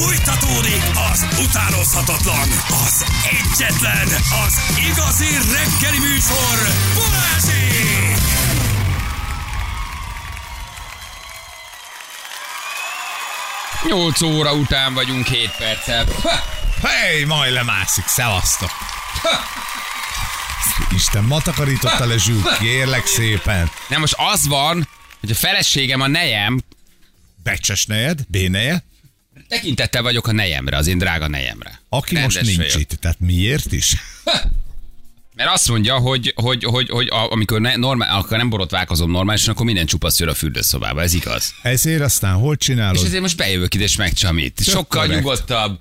Fújtatódik az utánozhatatlan, az egyetlen, az igazi reggeli műsor, Balázsék! 8 óra után vagyunk 7 perccel. Hely, majd lemászik, szevasztok. Isten, ma takarította le Zsuk, kérlek szépen. Nem, most az van, hogy a feleségem a nejem, Becses nejed, béneje, tekintettel vagyok a nejemre, az én drága nejemre. aki Rendes most nincs vagyok. itt. Tehát miért is? Mert azt mondja, hogy, hogy, hogy, hogy amikor ne, normál, akkor nem borotválkozom normálisan, akkor minden csupasz jön a fürdőszobába. Ez igaz. Ezért aztán hol És csinálod? ezért most bejövök ide, és megcsamít. Sokkal korrekt. nyugodtabb,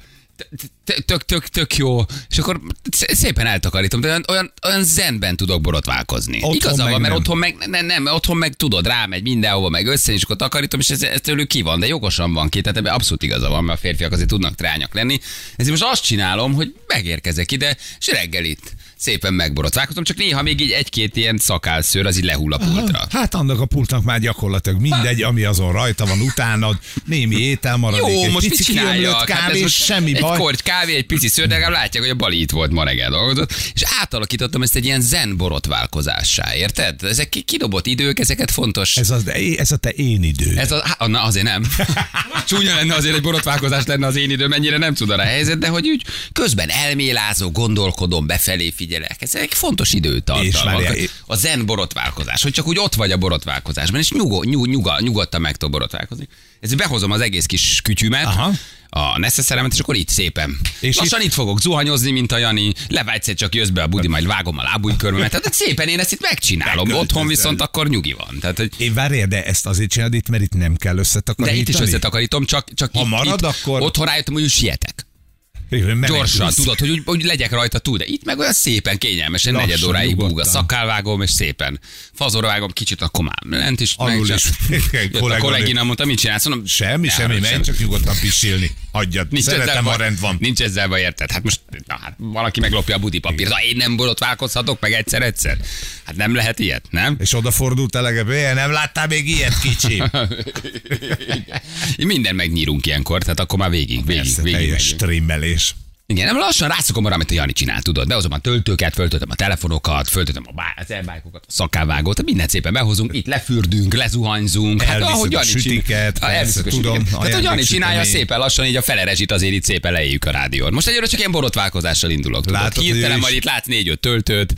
tök, tök, tök jó, és akkor sz- szépen eltakarítom, de olyan, olyan, zenben tudok borotválkozni. Otthon Igaza meg van, mert nem. otthon meg, nem, nem, otthon meg tudod, rámegy mindenhova, meg össze, és akkor takarítom, és ez, ez tőlük ki van, de jogosan van ki, tehát ebben abszolút igaza van, mert a férfiak azért tudnak trányak lenni. Ezért most azt csinálom, hogy megérkezek ide, és reggel itt szépen megborotválkozom, csak néha még így egy-két ilyen szakálszőr, az így lehull a pultra. Hát annak a pultnak már gyakorlatilag mindegy, ami azon rajta van utánad, némi étel maradék, Jó, egy most pici kiömlött? Hát kávé, most semmi egy baj. korty kávé, egy pici szőr, de legalább látják, hogy a Bali itt volt ma reggel dolgozott, és átalakítottam ezt egy ilyen zen borotválkozássá, érted? Ezek ki- kidobott idők, ezeket fontos. Ez, az, ez a te én idő. Ez a, há, na azért nem. Csúnya lenne azért egy borotválkozás lenne az én időm, mennyire nem tud a helyzet, de hogy úgy közben elmélázó, gondolkodom, befelé figyelek. Ezek fontos időtartalmak. A zen borotválkozás, hogy csak úgy ott vagy a borotválkozásban, és nyugo, nyug, nyuga, nyugodtan meg tudok borotválkozni. Ezért behozom az egész kis kütyümet, Aha. A neszeszeremet, és akkor itt szépen. És Lassan itt... fogok zuhanyozni, mint a Jani, levágysz csak jössz be a budi, majd vágom a lábújkörmömet. Tehát szépen én ezt itt megcsinálom. Otthon viszont akkor nyugi van. Tehát, hogy Én várjál, de ezt azért csinálod itt, mert itt nem kell de összetakarítani. itt is összetakarítom, csak, csak Ha itt, marad, itt, akkor- Otthon rájöttem, hogy sietek. Gyorsan, tudod, hogy, hogy legyek rajta túl, de itt meg olyan szépen kényelmesen, Lassan, negyed óráig búg a szakálvágom, és szépen fazorra vágom kicsit, akkor már lent is. Alul is. A kollégina mondta, mit csinálsz? Mondom, Semmi, semmi, menj csak nyugodtan pisilni. Hagyjad, Nincs szeretem, ha rend van. Nincs ezzel baj, érted? Hát most na, hát valaki meglopja a budi papírt. Ha én nem borotválkozhatok meg egyszer-egyszer. Hát nem lehet ilyet, nem? És odafordult a legebb, nem láttál még ilyet, kicsi? Minden megnyírunk ilyenkor, tehát akkor már végig, végig, Persze, végig teljes megyünk. Igen, nem lassan rászokom arra, amit a Jani csinál, tudod. Behozom a töltőket, föltöltöm a telefonokat, föltöltöm a bá- az elbájkokat, a szakávágót, mindent szépen behozunk, itt lefürdünk, lezuhanyzunk. Hát Elviszed ahogy a Jani sütiket, csinál- persze, a tudom. Tehát, hogy Jani csinálja szépen lassan, így a fele rezsit azért itt szépen lejjük a rádión. Most egyre csak ilyen borotválkozással indulok. Tudod. Látod, Hirtelen majd itt látsz négy-öt töltőt,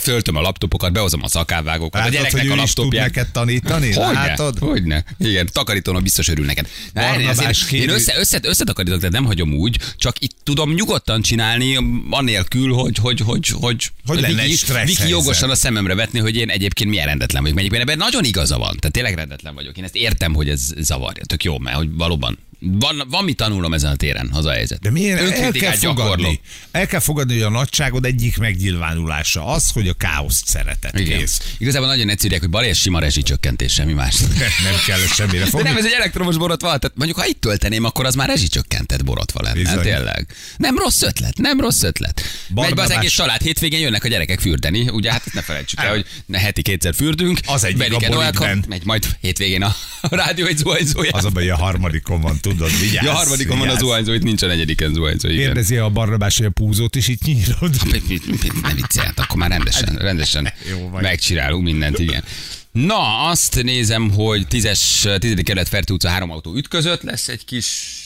föltöm a laptopokat, behozom a szakávágókat, a Látod, gyereknek a is tud laptopját. neked tanítani? Hogyne, Látod? hogyne. Igen, takarítónak biztos örül neked. Na, én kérő- össze, össze, összetakarítok, tehát nem hagyom úgy, csak itt tudom nyugodtan csinálni, anélkül, hogy, hogy, hogy, hogy, Hogy lenne Viki, Viki jogosan a szememre vetni, hogy én egyébként milyen rendetlen vagyok. Mert egyébként ebben nagyon igaza van. Tehát tényleg rendetlen vagyok. Én ezt értem, hogy ez zavarja. Tök jó, mert hogy valóban van, van mit tanulnom ezen a téren, az a helyzet. De miért el kell fogadni? gyakorlok. El kell fogadni, hogy a nagyságod egyik megnyilvánulása az, hogy a káoszt szereted. Igen. Kész. Igazából nagyon egyszerűek, hogy bal és sima rezsicsökkentés, semmi más. Nem kell semmire De fogni. nem, ez egy elektromos borotva, tehát mondjuk ha itt tölteném, akkor az már rezsicsökkentett borotva lenne. Bizony. Tényleg. Nem rossz ötlet, nem rossz ötlet. Megy be az egész család, hétvégén jönnek a gyerekek fürdeni, ugye hát ne felejtsük el, hogy ne heti kétszer fürdünk. Az a egy kap, megy majd hétvégén a, a rádió egy zuhanyzója. Az a baj, a harmadikon van, tudod, vigyázz. Ja, a harmadikon van a vigyázz. zuhanyzó, itt nincs a negyediken zuhanyzó. Igen. Kérdezi a Barnabás, hogy a púzót is itt nyírod. Mi- mi- mi- Ne viccelj, hát akkor már rendesen, rendesen Jó megcsinálunk mindent, igen. Na, azt nézem, hogy 10-es, 10. kerület Ferti utca három autó ütközött, lesz egy kis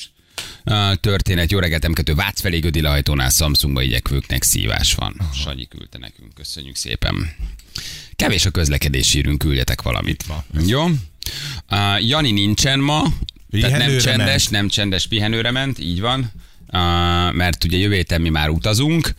történet. Jó reggelt, M2 Vác felé Gödi lehajtónál Samsungba igyekvőknek szívás van. Sanyi küldte nekünk, köszönjük szépen. Kevés a közlekedési írünk, küldjetek valamit. Jó? Uh, Jani nincsen ma, tehát nem csendes, ment. nem csendes pihenőre ment, így van, uh, mert ugye jövő héten mi már utazunk,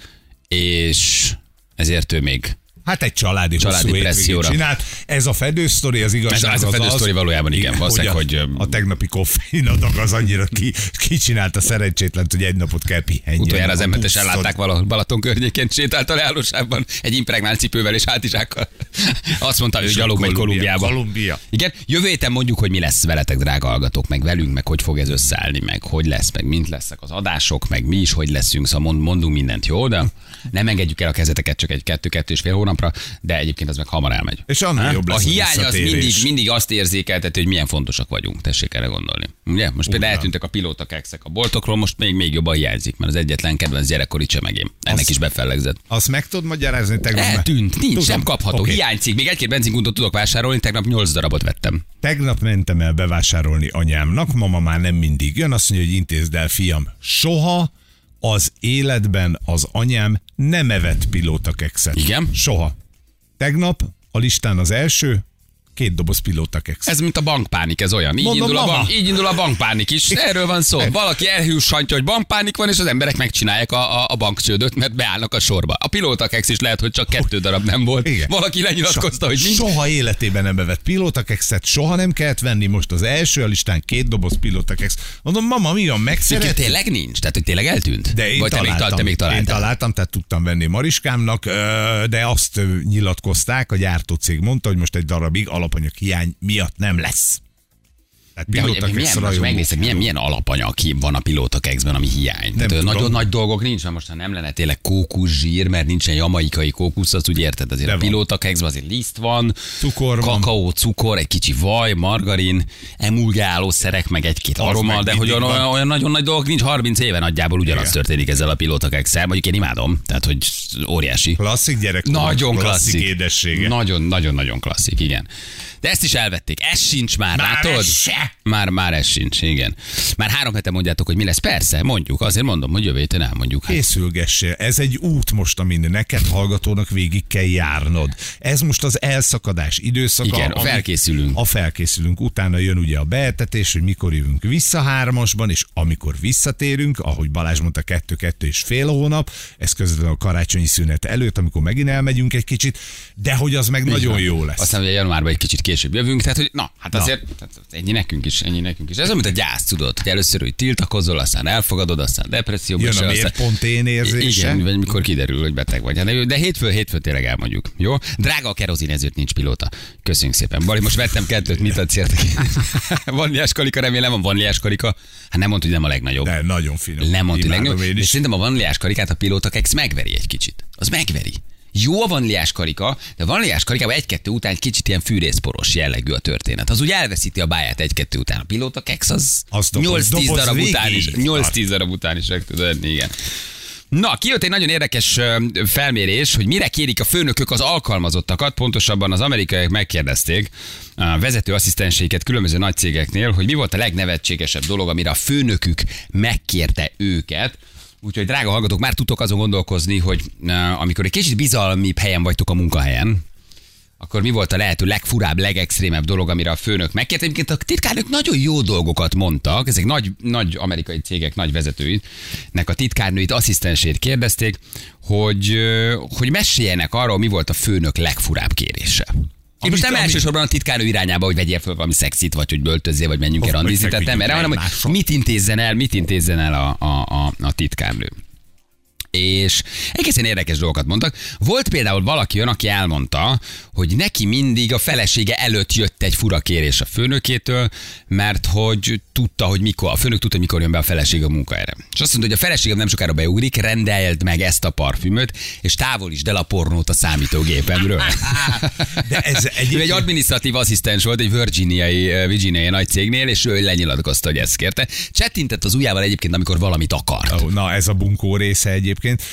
és ezért ő még Hát egy családi, Családi presszióra. csinált. Ez a fedősztori, az igazság Ez a- ez a az fedő az, sztori valójában igen, valószínűleg, a, hogy, a tegnapi koffein adag az annyira ki, kicsinálta szerencsétlen, hogy egy napot kell pihenjen. Utoljára az A M7-esen buszon. látták valahol Balaton környékén, sétált a leállósában egy impregnált cipővel és hátizsákkal. Azt mondta, hogy gyalog megy Kolumbiába. Kolumbia. Igen, jövő héten mondjuk, hogy mi lesz veletek, drága hallgatók, meg velünk, meg hogy fog ez összeállni, meg hogy lesz, meg mint lesznek az adások, meg mi is hogy leszünk, szóval mond, mondunk mindent, jó? De Nem engedjük el a kezeteket csak egy kettő-kettő és fél hónapra, de egyébként az meg hamar elmegy. És annál Ha? jobb lesz a hiány az mindig, mindig azt érzékelteti, hogy milyen fontosak vagyunk. Tessék erre gondolni. Ugye? Most például eltűntek a pilóta kekszek a boltokról, most még, még jobban hiányzik, mert az egyetlen kedvenc gyerekkori csemegém. Ennek Azt- is befellegzett. Azt meg tudod magyarázni tegnap? Eltűnt, nincs, Tudom. nem kapható, Oké. hiányzik. Még egy-két benzinkuntot tudok vásárolni, tegnap 8 darabot vettem. Tegnap mentem el bevásárolni anyámnak, mama már nem mindig jön, azt mondja, hogy intézd el, fiam, soha az életben az anyám nem evett pilótakekszet. Igen? Soha. Tegnap a listán az első, két doboz pilótakex. Ez mint a bankpánik, ez olyan. Így, Mondom, indul a, bank, így indul a bankpánik is. Erről van szó. Valaki elhűsantja, hogy bankpánik van, és az emberek megcsinálják a, a, a bankcsődöt, mert beállnak a sorba. A pilótakex is lehet, hogy csak kettő darab nem volt. Igen. Valaki lenyilatkozta, hogy nincs. Soha életében nem evett pilótakexet, soha nem kellett venni, most az első a listán két doboz pilótakex. Mondom, mama, mi van, megszeret? tényleg nincs? Tehát, hogy tényleg eltűnt? De én Vagy te még, találtam, te még én találtál? találtam, tehát tudtam venni Mariskámnak, de azt nyilatkozták, a gyártócég mondta, hogy most egy darabig alapanyag hiány miatt nem lesz. Tehát De hogy pilótakex milyen, megnézek, milyen, milyen alapanyag van a pilótakexben, ami hiány. Tehát tudom. nagyon nagy dolgok nincs, mert most ha nem lenne tényleg kókuszsír, mert nincsen jamaikai kókusz, az úgy érted, azért De a van. pilótakexben azért liszt van, Cukor van. kakaó, cukor, egy kicsi vaj, margarin, emulgáló szerek, meg egy-két aroma, meg de hogy olyan, van. olyan, nagyon nagy dolgok nincs, 30 éve nagyjából ugyanaz Igen. történik ezzel a pilótakexel, mondjuk én imádom, tehát hogy óriási. Klasszik gyerek. Nagyon klasszik. klasszik. édessége. Nagyon, nagyon, nagyon klasszik, igen. De ezt is elvették. Ez sincs már, Már látod? ez se. Már, már ez sincs, igen. Már három hete mondjátok, hogy mi lesz. Persze, mondjuk. Azért mondom, hogy jövő héten elmondjuk. Hát, Készülgessél. Ez egy út most, amin neked hallgatónak végig kell járnod. Ez most az elszakadás időszaka. Igen, a felkészülünk. A felkészülünk. Utána jön ugye a beetetés, hogy mikor jövünk vissza hármasban, és amikor visszatérünk, ahogy Balázs mondta, kettő-kettő és fél hónap, ez közvetlenül a karácsonyi szünet előtt, amikor megint elmegyünk egy kicsit, de hogy az meg nagyon van. jó lesz. Aztán ugye januárban egy kicsit később jövünk, tehát hogy na, hát azért tehát ennyi nekünk is, ennyi nekünk is. Ez mint a gyász, tudod, hogy először hogy tiltakozol, aztán elfogadod, aztán depresszióba Jön a miért aztán- pont én érzése. Igen, vagy mikor kiderül, hogy beteg vagy. Hát De, hétfő, hétfő tényleg elmondjuk. Jó? Drága a kerozin, ezért nincs pilóta. Köszönjük szépen. Bali, most vettem kettőt, mit adsz értek? van liás karika, remélem van, van liás karika. Hát nem mondta, hogy nem a legnagyobb. De nagyon finom. Nem mondta, hogy legnagyobb. is. szerintem a vanliás karikát a pilótakex megveri egy kicsit. Az megveri. Jó a vanliás karika, de a vanliás karikában egy-kettő után egy kicsit ilyen fűrészporos jellegű a történet. Az úgy elveszíti a báját egy-kettő után. A pilótakex az, Az doboz- 8-10 doboz darab után is, végéig 8-10 darab után is meg tud enni, igen. Na, kijött egy nagyon érdekes felmérés, hogy mire kérik a főnökök az alkalmazottakat, pontosabban az amerikaiak megkérdezték a vezető asszisztenseiket különböző nagy cégeknél, hogy mi volt a legnevetségesebb dolog, amire a főnökük megkérte őket. Úgyhogy drága hallgatók, már tudtok azon gondolkozni, hogy ö, amikor egy kicsit bizalmibb helyen vagytok a munkahelyen, akkor mi volt a lehető legfurább, legextrémebb dolog, amire a főnök megkért? Egyébként a titkárnők nagyon jó dolgokat mondtak, ezek nagy, nagy amerikai cégek nagy vezetőinek a titkárnőit, asszisztensét kérdezték, hogy, hogy meséljenek arról, mi volt a főnök legfurább kérése. Én most nem ami- elsősorban a titkárnő irányába, hogy vegyél föl valami szexit, vagy hogy böltözzél, vagy menjünk el randizni, tehát nem erre, hanem hogy mit intézzen el, mit intézzen el a, a, a, a titkárnő és egészen érdekes dolgokat mondtak. Volt például valaki olyan, aki elmondta, hogy neki mindig a felesége előtt jött egy fura kérés a főnökétől, mert hogy tudta, hogy mikor, a főnök tudta, hogy mikor jön be a feleség a munkahelyre. És azt mondta, hogy a feleségem nem sokára beugrik, rendeld meg ezt a parfümöt, és távolítsd el a pornót a számítógépemről. De ez Ő egy adminisztratív asszisztens volt egy virginiai, eh, virginiai nagy cégnél, és ő lenyilatkozta, hogy ezt kérte. Csettintett az ujjával egyébként, amikor valamit akart. Ó, Na, ez a bunkó része egyébként.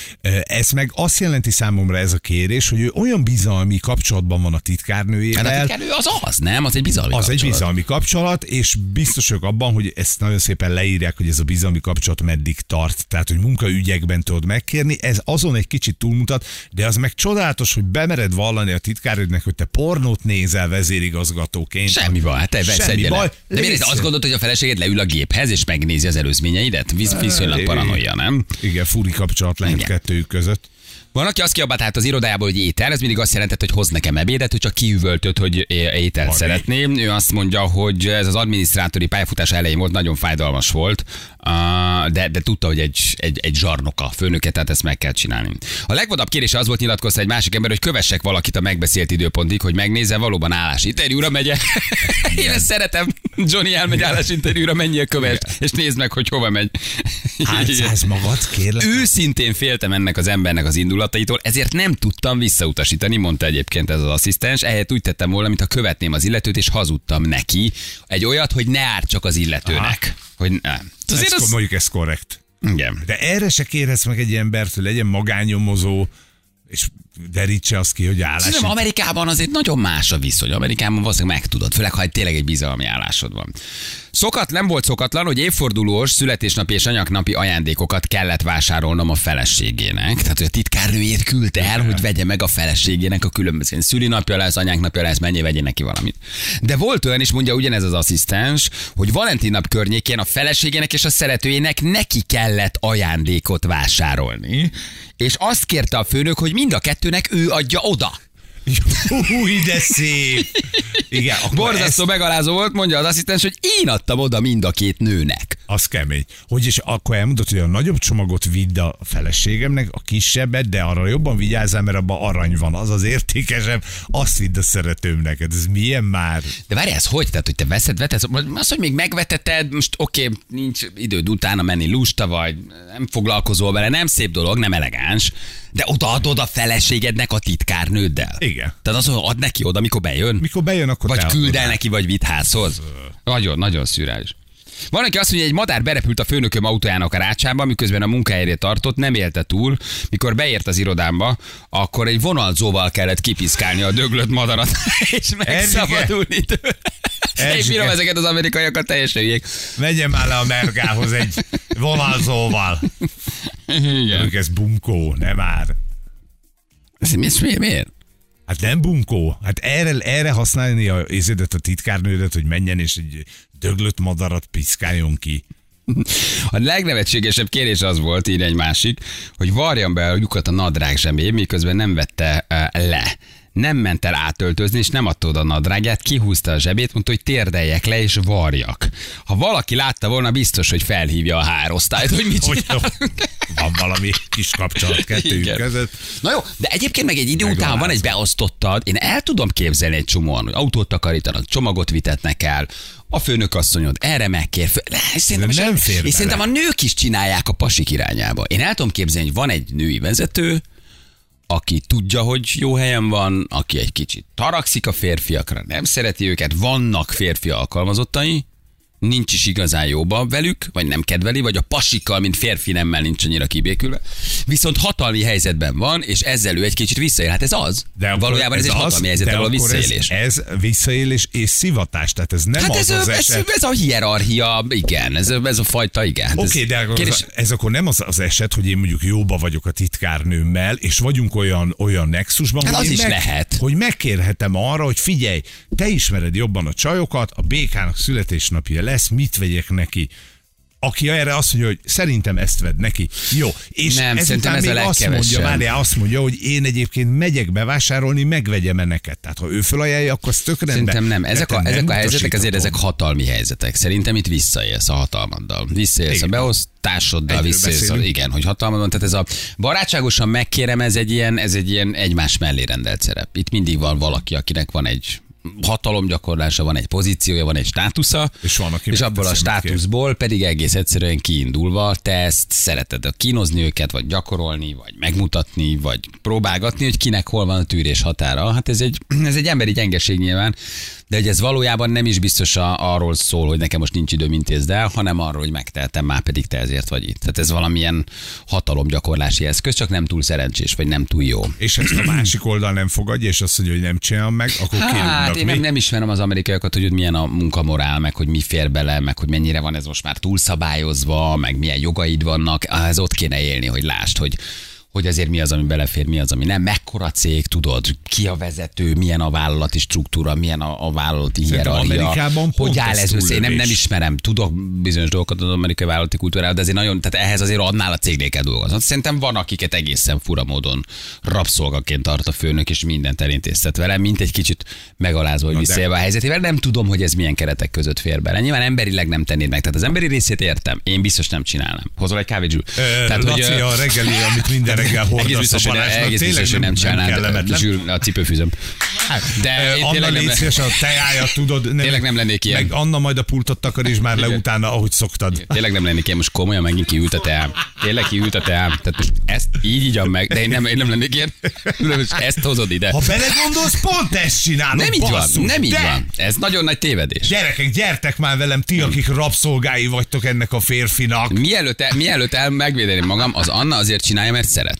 Ez meg azt jelenti számomra ez a kérés, hogy ő olyan bizalmi kapcsolatban van a Hát a titkárnőjével, titkárnő az az, nem? Az egy bizalmi az egy kapcsolat. bizalmi kapcsolat, és biztos vagyok abban, hogy ezt nagyon szépen leírják, hogy ez a bizalmi kapcsolat meddig tart. Tehát, hogy munkaügyekben tudod megkérni, ez azon egy kicsit túlmutat, de az meg csodálatos, hogy bemered vallani a titkárődnek, hogy te pornót nézel vezérigazgatóként. Semmi baj, hát te Semmi baj. le. De miért azt gondolod, hogy a feleséged leül a géphez, és megnézi az előzményeidet? Visz- Viszonylag paranoia, nem? Igen, furi kapcsolat lehet kettőjük között. Van, aki azt kiabált hát az irodájából, hogy étel, ez mindig azt jelentett, hogy hoz nekem ebédet, hogy csak kiüvöltött, hogy ételt Ari. szeretné. Ő azt mondja, hogy ez az adminisztrátori pályafutás elején volt, nagyon fájdalmas volt, de, de tudta, hogy egy, egy, egy zsarnoka főnöke, tehát ezt meg kell csinálni. A legvadabb kérése az volt nyilatkozta egy másik ember, hogy kövessek valakit a megbeszélt időpontig, hogy megnézze, valóban állásinterjúra megy Én ezt szeretem. Johnny elmegy állásinterjúra, menjél kövess, és nézd meg, hogy hova megy. Álcáz magad, kérlek. Őszintén féltem ennek az embernek az indulataitól, ezért nem tudtam visszautasítani, mondta egyébként ez az asszisztens. Ehhez úgy tettem volna, mintha követném az illetőt, és hazudtam neki egy olyat, hogy ne ártsak az illetőnek. Aha. Hogy nem. Ez, Azért az... mondjuk ez korrekt. Igen. De erre se kérhetsz meg egy embert, hogy legyen magányomozó, és derítse azt ki, hogy állás. Szerintem Amerikában azért nagyon más a viszony. Amerikában valószínűleg megtudod, főleg ha egy tényleg egy bizalmi állásod van. Szokat nem volt szokatlan, hogy évfordulós, születésnapi és anyagnapi ajándékokat kellett vásárolnom a feleségének. Tehát, hogy a titkárnőjét küldte el, hogy vegye meg a feleségének a különböző szülinapja lesz, anyáknapja lesz, mennyi vegye neki valamit. De volt olyan is, mondja ugyanez az asszisztens, hogy Valentin nap környékén a feleségének és a szeretőjének neki kellett ajándékot vásárolni. És azt kérte a főnök, hogy mind a kettőnek ő adja oda. Új, de szép. Igen, Borzasztó megalázó volt, mondja az asszisztens, hogy én adtam oda mind a két nőnek. Az kemény. Hogy és akkor elmondod, hogy a nagyobb csomagot vidd a feleségemnek, a kisebbet, de arra jobban vigyázzál, mert abban arany van, az az értékesebb, azt vidd a szeretőmnek. Ez milyen már? De várj, ez hogy? Tehát, hogy te veszed, vetesz, az, hogy még megveteted, most oké, okay, nincs időd utána menni lusta vagy, nem foglalkozol vele, nem szép dolog, nem elegáns, de odaadod a feleségednek a titkárnőddel. Igen. Tehát az, hogy ad neki oda, amikor bejön? Mikor bejön, akkor Vagy küld el neki, vagy vidd házhoz. Nagyon, nagyon szürális. Van, aki azt mondja, egy madár berepült a főnököm autójának a rácsába, miközben a munkahelyére tartott, nem élte túl. Mikor beért az irodámba, akkor egy vonalzóval kellett kipiszkálni a döglött madarat, és megszabadulni tőle. Én bírom ezeket az amerikaiakat teljesen hülyék. Menjen már le a mergához egy vonalzóval. Igen. Ők ez bunkó, nem már. Ez miért, miért? Hát nem bunkó. Hát erre, erre használni a ézédet, a titkárnődet, hogy menjen és egy döglött madarat piszkáljon ki. A legnevetségesebb kérés az volt, így egy másik, hogy varjam be a lyukat a nadrág zsebébe, miközben nem vette uh, le. Nem ment el átöltözni, és nem adta oda a nadrágját, kihúzta a zsebét, mondta, hogy térdeljek le és varjak. Ha valaki látta volna, biztos, hogy felhívja a hárosztályt, hogy mit csinál. van valami kis kapcsolat kettőjük között. Na jó, de egyébként meg egy idő után van egy beosztottad, én el tudom képzelni egy csomóan, hogy autót takarítanak, csomagot vitetnek el, a főnök asszonyod erre megkér. Szerintem, nem fér és szerintem a nők is csinálják a pasik irányába. Én el tudom képzelni, hogy van egy női vezető, aki tudja, hogy jó helyen van, aki egy kicsit tarakszik a férfiakra, nem szereti őket, vannak férfi alkalmazottai, nincs is igazán jóba velük, vagy nem kedveli, vagy a pasikkal, mint férfi nemmel nincs annyira kibékülve. Viszont hatalmi helyzetben van, és ezzel ő egy kicsit visszaél. Hát ez az. De Valójában ez, egy hatalmi helyzet, akkor visszaélés. Ez, ez visszaélés és szivatás, tehát ez nem Hát az ez, az ez, eset. ez, a hierarchia, igen, ez, a- ez a fajta, igen. Oké, ez, okay, de akkor kérdés- ez, ez akkor nem az, az eset, hogy én mondjuk jóba vagyok a titkárnőmmel, és vagyunk olyan, olyan nexusban, Hát hogy, az is lehet. hogy megkérhetem arra, hogy figyelj, te ismered jobban a csajokat, a békának születésnapja lesz, mit vegyek neki? Aki erre azt mondja, hogy szerintem ezt vedd neki. Jó. És Nem, ezután ez a még azt mondja, várjál, azt mondja, hogy én egyébként megyek bevásárolni, megvegyem-e neked. Tehát ha ő felajánlja, akkor az tök rendben. Szerintem nem. Ezek a, nem ezek a helyzetek azért ezek hatalmi helyzetek. Szerintem itt visszaélsz a hatalmaddal. Visszaélsz a Igen. beosztásoddal, Egyről visszaélsz. A, igen, hogy hatalmad van. Tehát ez a barátságosan megkérem, ez egy ilyen, ez egy ilyen egymás mellé rendelt szerep. Itt mindig van valaki, akinek van egy hatalomgyakorlása, van egy pozíciója, van egy státusza, És van, aki és abból a amit kér. státuszból pedig egész egyszerűen kiindulva te ezt szereted kínozni őket, vagy gyakorolni, vagy megmutatni, vagy próbálgatni, hogy kinek hol van a tűrés határa. Hát ez egy, ez egy emberi gyengeség nyilván, de hogy ez valójában nem is biztos a, arról szól, hogy nekem most nincs időm intézd el, hanem arról, hogy megtehetem, már pedig te ezért vagy itt. Tehát ez valamilyen hatalomgyakorlási eszköz, csak nem túl szerencsés, vagy nem túl jó. És ezt a másik oldal nem fogadja, és azt mondja, hogy nem csinálom meg, akkor Hát én mi? nem ismerem az amerikaiakat, hogy milyen a munkamorál, meg hogy mi fér bele, meg hogy mennyire van ez most már túlszabályozva, meg milyen jogaid vannak. Ez ott kéne élni, hogy lásd, hogy hogy azért mi az, ami belefér, mi az, ami nem. Mekkora cég, tudod, ki a vezető, milyen a vállalati struktúra, milyen a, a vállalati Szerintem hierarchia. Amerikában Hogy áll ez össze? Én nem, nem ismerem, tudok bizonyos dolgokat az amerikai vállalati kultúráról, de azért nagyon, tehát ehhez azért annál a cégnél kell dolgozni. Szerintem van, akiket egészen fura módon rabszolgaként tart a főnök, és mindent elintéztet vele, mint egy kicsit megalázva, hogy visszaélve a helyzetével. Nem tudom, hogy ez milyen keretek között fér bele. Nyilván emberileg nem tennéd meg. Tehát az emberi részét értem. Én biztos nem csinálnám. Hozol egy kávé, Zsül? Tehát, hogy, a reggeli, amit mindenre reggel Egész hordasz biztos, a Balázsnak, egész biztos, hogy nem csinálnád a cipőfűzöm. De Eh, én Anna légy a teája, tudod. Nem, Tényleg nem lennék ilyen. Meg Anna majd a pultot takaríts már le utána, ahogy szoktad. Tényleg nem lennék ilyen, most komolyan megint kiült a teám. Tényleg kiült a teám. Tehát most ezt így igyam meg, de én nem, én nem lennék ilyen. Most ezt hozod ide. Ha belegondolsz, pont ezt csinálod. Nem így van, nem így De! van. Ez nagyon nagy tévedés. Gyerekek, gyertek már velem, ti, akik rabszolgái vagytok ennek a férfinak. Mielőtt, el, mielőtt el megvédeném magam, az Anna azért csinálja, mert szeret.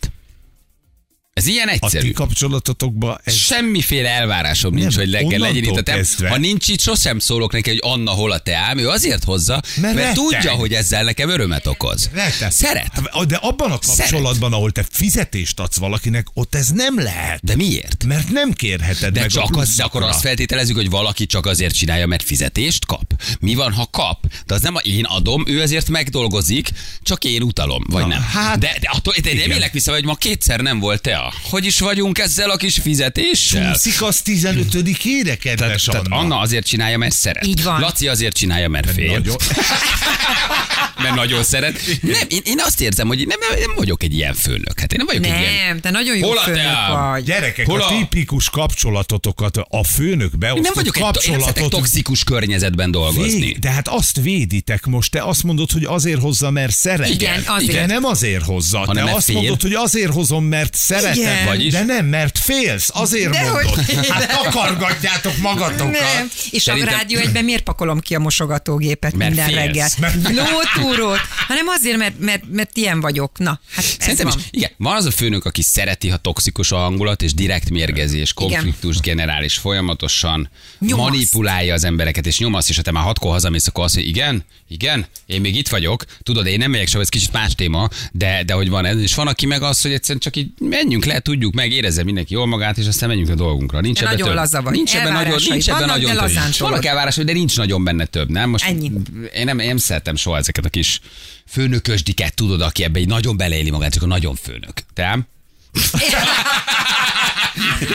Ez ilyen A egyszerű. ti kapcsolatotokban ez Semmiféle elvárásom nincs, Nem, hogy legyen, legyen itt a. Ha nincs itt, sosem szólok neki, hogy Anna hol a teám. Ő azért hozza, mert, Mert tudja, hogy ezzel nekem örömet okoz. Rettet. Szeret. Hát, De abban a kapcsolatban, ahol te fizetést adsz valakinek, ott ez nem lehet. De miért? Mert nem kérheted De meg a csak az, de akkor azt feltételezzük, hogy valaki csak azért csinálja, mert fizetést kap. Mi van, ha kap? De az nem a én adom, ő azért megdolgozik, csak én utalom, vagy Na, nem. hát, de, de attól de nem élek vissza, hogy ma kétszer nem volt te a. Hogy is vagyunk ezzel a kis fizetéssel? Csúszik az 15 ére, Tehát, kedves tehát Anna. Anna azért csinálja, mert szeret. Így van. Laci azért csinálja, mert fél. Nagyon. mert nagyon szeret. Nem, én, én azt érzem, hogy nem, nem vagyok egy ilyen főnök. Hát én nem vagyok egy ilyen... Nem, te nagyon jó Hol a főnök teám? vagy. Gyerekek, Hol a a- tipikus kapcsolatotokat a főnök Én beosztott nem vagyok egy, to- nem kapcsolatot toxikus környezetben dolgozni. Vég, de hát azt véditek most, te azt mondod, hogy azért hozza, mert szeret. Igen, azért. De nem azért hozza. Hanem te mert azt fél. mondod, hogy azért hozom, mert szereted. Igen. Vagyis? De nem, mert félsz. Azért Dehogy mondod. nem. Hát takargatjátok magatokat. Nem. És Szerintem- a rádió egyben miért pakolom ki a mosogatógépet Mert minden félsz. reggel? Mert- Lótúrót, hanem azért, mert, mert, mert ilyen vagyok. Na, hát ez Szerintem van. is, igen, van az a főnök, aki szereti, ha toxikus a hangulat, és direkt mérgezés, konfliktust generál, és folyamatosan Nyomaszt. manipulálja az embereket, és nyomasz, és ha te már hatkor hazamész, akkor azt mondja, igen, igen, én még itt vagyok, tudod, én nem megyek soha, ez kicsit más téma, de, de hogy van ez, és van, aki meg az, hogy egyszerűen csak így menjünk le, tudjuk meg, érezze mindenki jól magát, és aztán menjünk a dolgunkra. Nincs De ebben nagyon több. laza vagy. Nincs ebben nagyon, nincs ebben nagyon több. Vannak elvárásai, de nincs nagyon benne több, nem? Most Ennyi. én nem, én nem szeretem soha ezeket a kis főnökösdiket, tudod, aki ebbe így nagyon beleéli magát, csak a nagyon főnök. Te?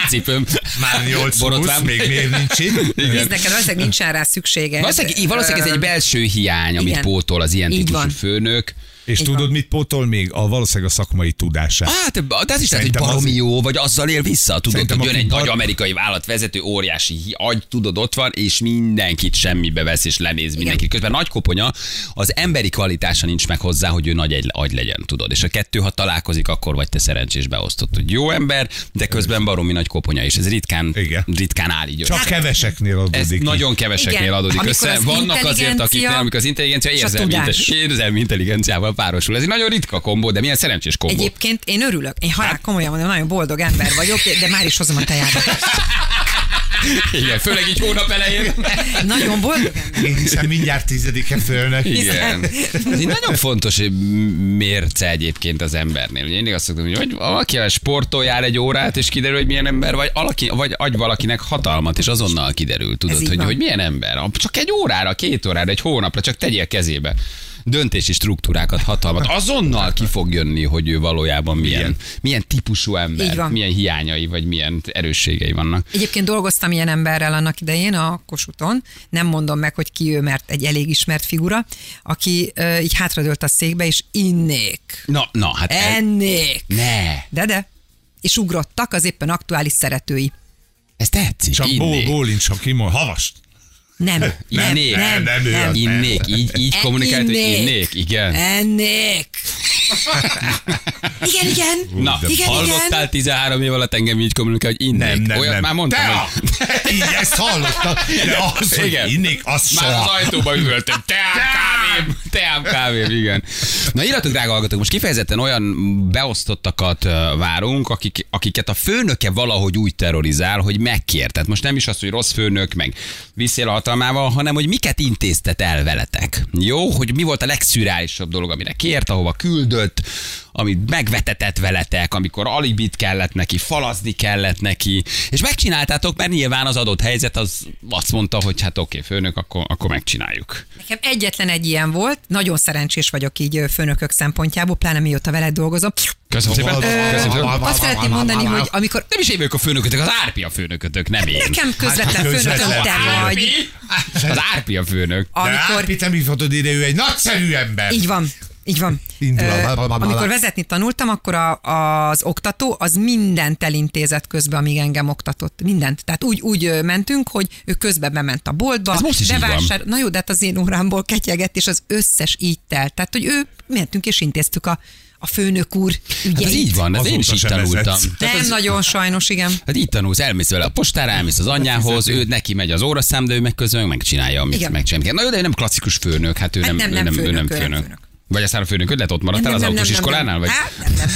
Cipőm. Már 8 Borotvám. még miért nincs itt? Nézd, neked valószínűleg nincsen rá szüksége. Valószínűleg, valószínűleg ez egy belső hiány, amit Igen. pótol az ilyen típusú van. főnök. És Így tudod, van. mit pótol még? A valószínűleg a szakmai tudását. Hát, de az is lehet, hogy baromi az- jó, vagy azzal él vissza. Tudod, Szerintem hogy jön egy bar- nagy amerikai vállalatvezető, óriási agy, tudod, ott van, és mindenkit semmibe vesz, és lenéz mindenkit. Közben nagy koponya, az emberi kvalitása nincs meg hozzá, hogy ő nagy egy agy legyen, tudod. És a kettő, ha találkozik, akkor vagy te szerencsés beosztott, hogy jó ember, de közben baromi nagy koponya, és ez ritkán, Igen. ritkán áll így Csak össze. keveseknél Ez adódik ki. nagyon keveseknél Igen, adódik amikor össze. az Vannak azért, akiknél, amikor az intelligencia érzelmi, érzelmi intelligenciával párosul. Ez egy nagyon ritka kombó, de milyen szerencsés kombó. Egyébként én örülök. Én halál komolyan mondom, nagyon boldog ember vagyok, de már is hozom a tejádat. Igen, főleg így hónap elején. Nagyon boldog. Én hiszem mindjárt tizedike fölnek. Igen. Ez egy nagyon fontos hogy mérce egyébként az embernél. Ugye Én mindig azt szoktam, hogy vagy valaki a sportol jár egy órát, és kiderül, hogy milyen ember, vagy, alaki, vagy adj valakinek hatalmat, és azonnal kiderül, tudod, hogy, van. hogy milyen ember. Csak egy órára, két órára, egy hónapra, csak tegyél kezébe döntési struktúrákat, hatalmat. Azonnal ki fog jönni, hogy ő valójában milyen, milyen típusú ember, van. milyen hiányai, vagy milyen erősségei vannak. Egyébként dolgoztam ilyen emberrel annak idején a Kosuton, nem mondom meg, hogy ki ő, mert egy elég ismert figura, aki uh, így hátradőlt a székbe, és innék, Na, na, hát ennék. ne, De de. És ugrottak az éppen aktuális szeretői. ez tetszik. Csak bó, innék. bólincs, ha kimond. Havast. Nem, nem, Innék. nem, Nem, ő nem. az. Innék, így, így E- kommunikált, hogy innék. innék, igen. Ennék. Igen, igen. Na, igen, hallottál igen. 13 év alatt engem így kommunikál, hogy innék. Nem, nem, Olyat nem. már mondtam, Te, hogy... így ezt hallottam. De az, hogy Igen. innék, az Már az soha. ajtóba üvöltem. Teám kávém, teám kávém, igen. Na írjatok, drága hallgatók, most kifejezetten olyan beosztottakat várunk, akik, akiket a főnöke valahogy úgy terrorizál, hogy megkér. Tehát most nem is az, hogy rossz főnök, meg visszél a hatalmával, hanem hogy miket intéztet el veletek. Jó, hogy mi volt a legszürálisabb dolog, amire kért, ahova küldött, amit megvetetett veletek, amikor alibit kellett neki, falazni kellett neki, és megcsináltátok, mert nyilván az adott helyzet az azt mondta, hogy hát oké, főnök, akkor, akkor megcsináljuk. Nekem egyetlen egy ilyen volt, nagyon szerencsés vagyok így főnökök szempontjából, pláne mióta veled dolgozom. Köszönöm szépen. Köszönöm szépen. Azt szeretném mondani, hogy amikor Nem is én vagyok a főnökötök, az Árpi a főnökötök, nem én. nekem közvetlen Hát, főnököm közvetlen te főnök. vagy, Az Árpi a főnök. De amikor... Árpi, te mi fotod ide, ő egy nagyszerű ember. Így van. Így van. Indul a- Ö, Amikor vezetni tanultam, akkor a, az oktató az mindent elintézett közben, amíg engem oktatott. Mindent. Tehát úgy, úgy mentünk, hogy ő közben bement a boltba, Ez most is így van. Na jó, de hát az én órámból ketyegett, és az összes így telt. Tehát, hogy ő mentünk és intéztük a, a főnök úr ügyeit. Hát ez így van, ez én is így tanultam. Nem az- nagyon sajnos, igen. Hát így tanulsz, elmész vele a postára, elmész az anyjához, ő neki megy az óraszám, de ő meg közben megcsinálja, amit kell. Na jó, de ő nem klasszikus főnök, hát ő Hát nem, nem, ő nem nem, ő főnök, nem ő nem főnök. Vagy aztán a főnököd ott maradtál az autós iskolánál? Vagy? Hát, nem, nem.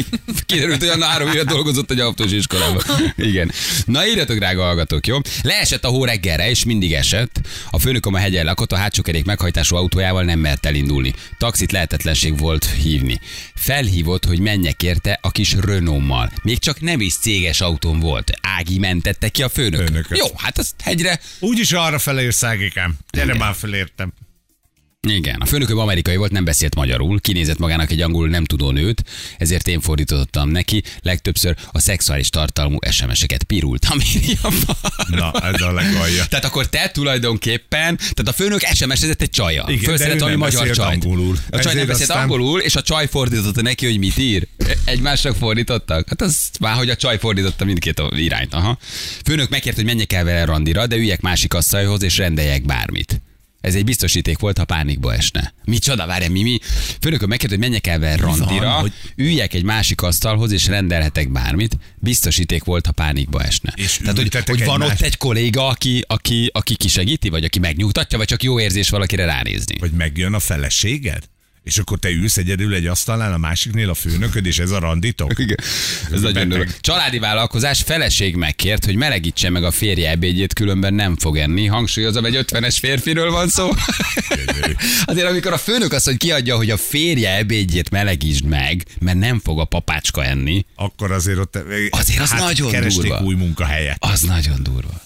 Kiderült, hogy Anna három évet dolgozott egy autós iskolában. Igen. Na írjatok, drága hallgatók, jó? Leesett a hó reggelre, és mindig esett. A főnököm a hegyen lakott, a hátsó kerék meghajtású autójával nem mert elindulni. Taxit lehetetlenség volt hívni. Felhívott, hogy menjek érte a kis Renault-mal. Még csak nem is céges autón volt. Ági mentette ki a főnök. Főnököt. Jó, hát az hegyre Úgyis arra fele jössz, Ágikám. Gyere Igen. már felértem. Igen, a főnököm amerikai volt, nem beszélt magyarul, kinézett magának egy angolul nem tudó nőt, ezért én fordítottam neki, legtöbbször a szexuális tartalmú SMS-eket pirultam. Na, ez a legalja. Tehát akkor te tulajdonképpen, tehát a főnök SMS-ezett egy csaja. Igen, Fölszeret valami magyar csajt. angolul. A csaj nem beszélt aztán- angolul, és a csaj fordította neki, hogy mit ír. Egymásnak fordítottak. Hát az már, hogy a csaj fordította mindkét irányt. Aha. Főnök megkért, hogy menjek el vele randira, de üljek másik asztalhoz, és rendeljek bármit. Ez egy biztosíték volt, ha pánikba esne. Micsoda, várj, mi, mi? Főnököm megkért, hogy menjek el vele randira, van, hogy üljek egy másik asztalhoz, és rendelhetek bármit. Biztosíték volt, ha pánikba esne. És Tehát, hogy, hogy van egymás- ott egy kolléga, aki, aki, aki kisegíti, vagy aki megnyugtatja, vagy csak jó érzés valakire ránézni. Vagy megjön a feleséged? És akkor te ülsz egyedül egy asztalnál, a másiknél a főnököd, és ez a randitok? Igen. Ez nagyon beteg. Családi vállalkozás feleség megkért, hogy melegítse meg a férje ebédjét, különben nem fog enni. Hangsúlyozom, egy 50-es férfiről van szó. Azért amikor a főnök azt, hogy kiadja, hogy a férje ebédjét melegítsd meg, mert nem fog a papácska enni, Akkor azért ott... Azért az nagyon keresték durva. új munkahelyet. az nagyon durva.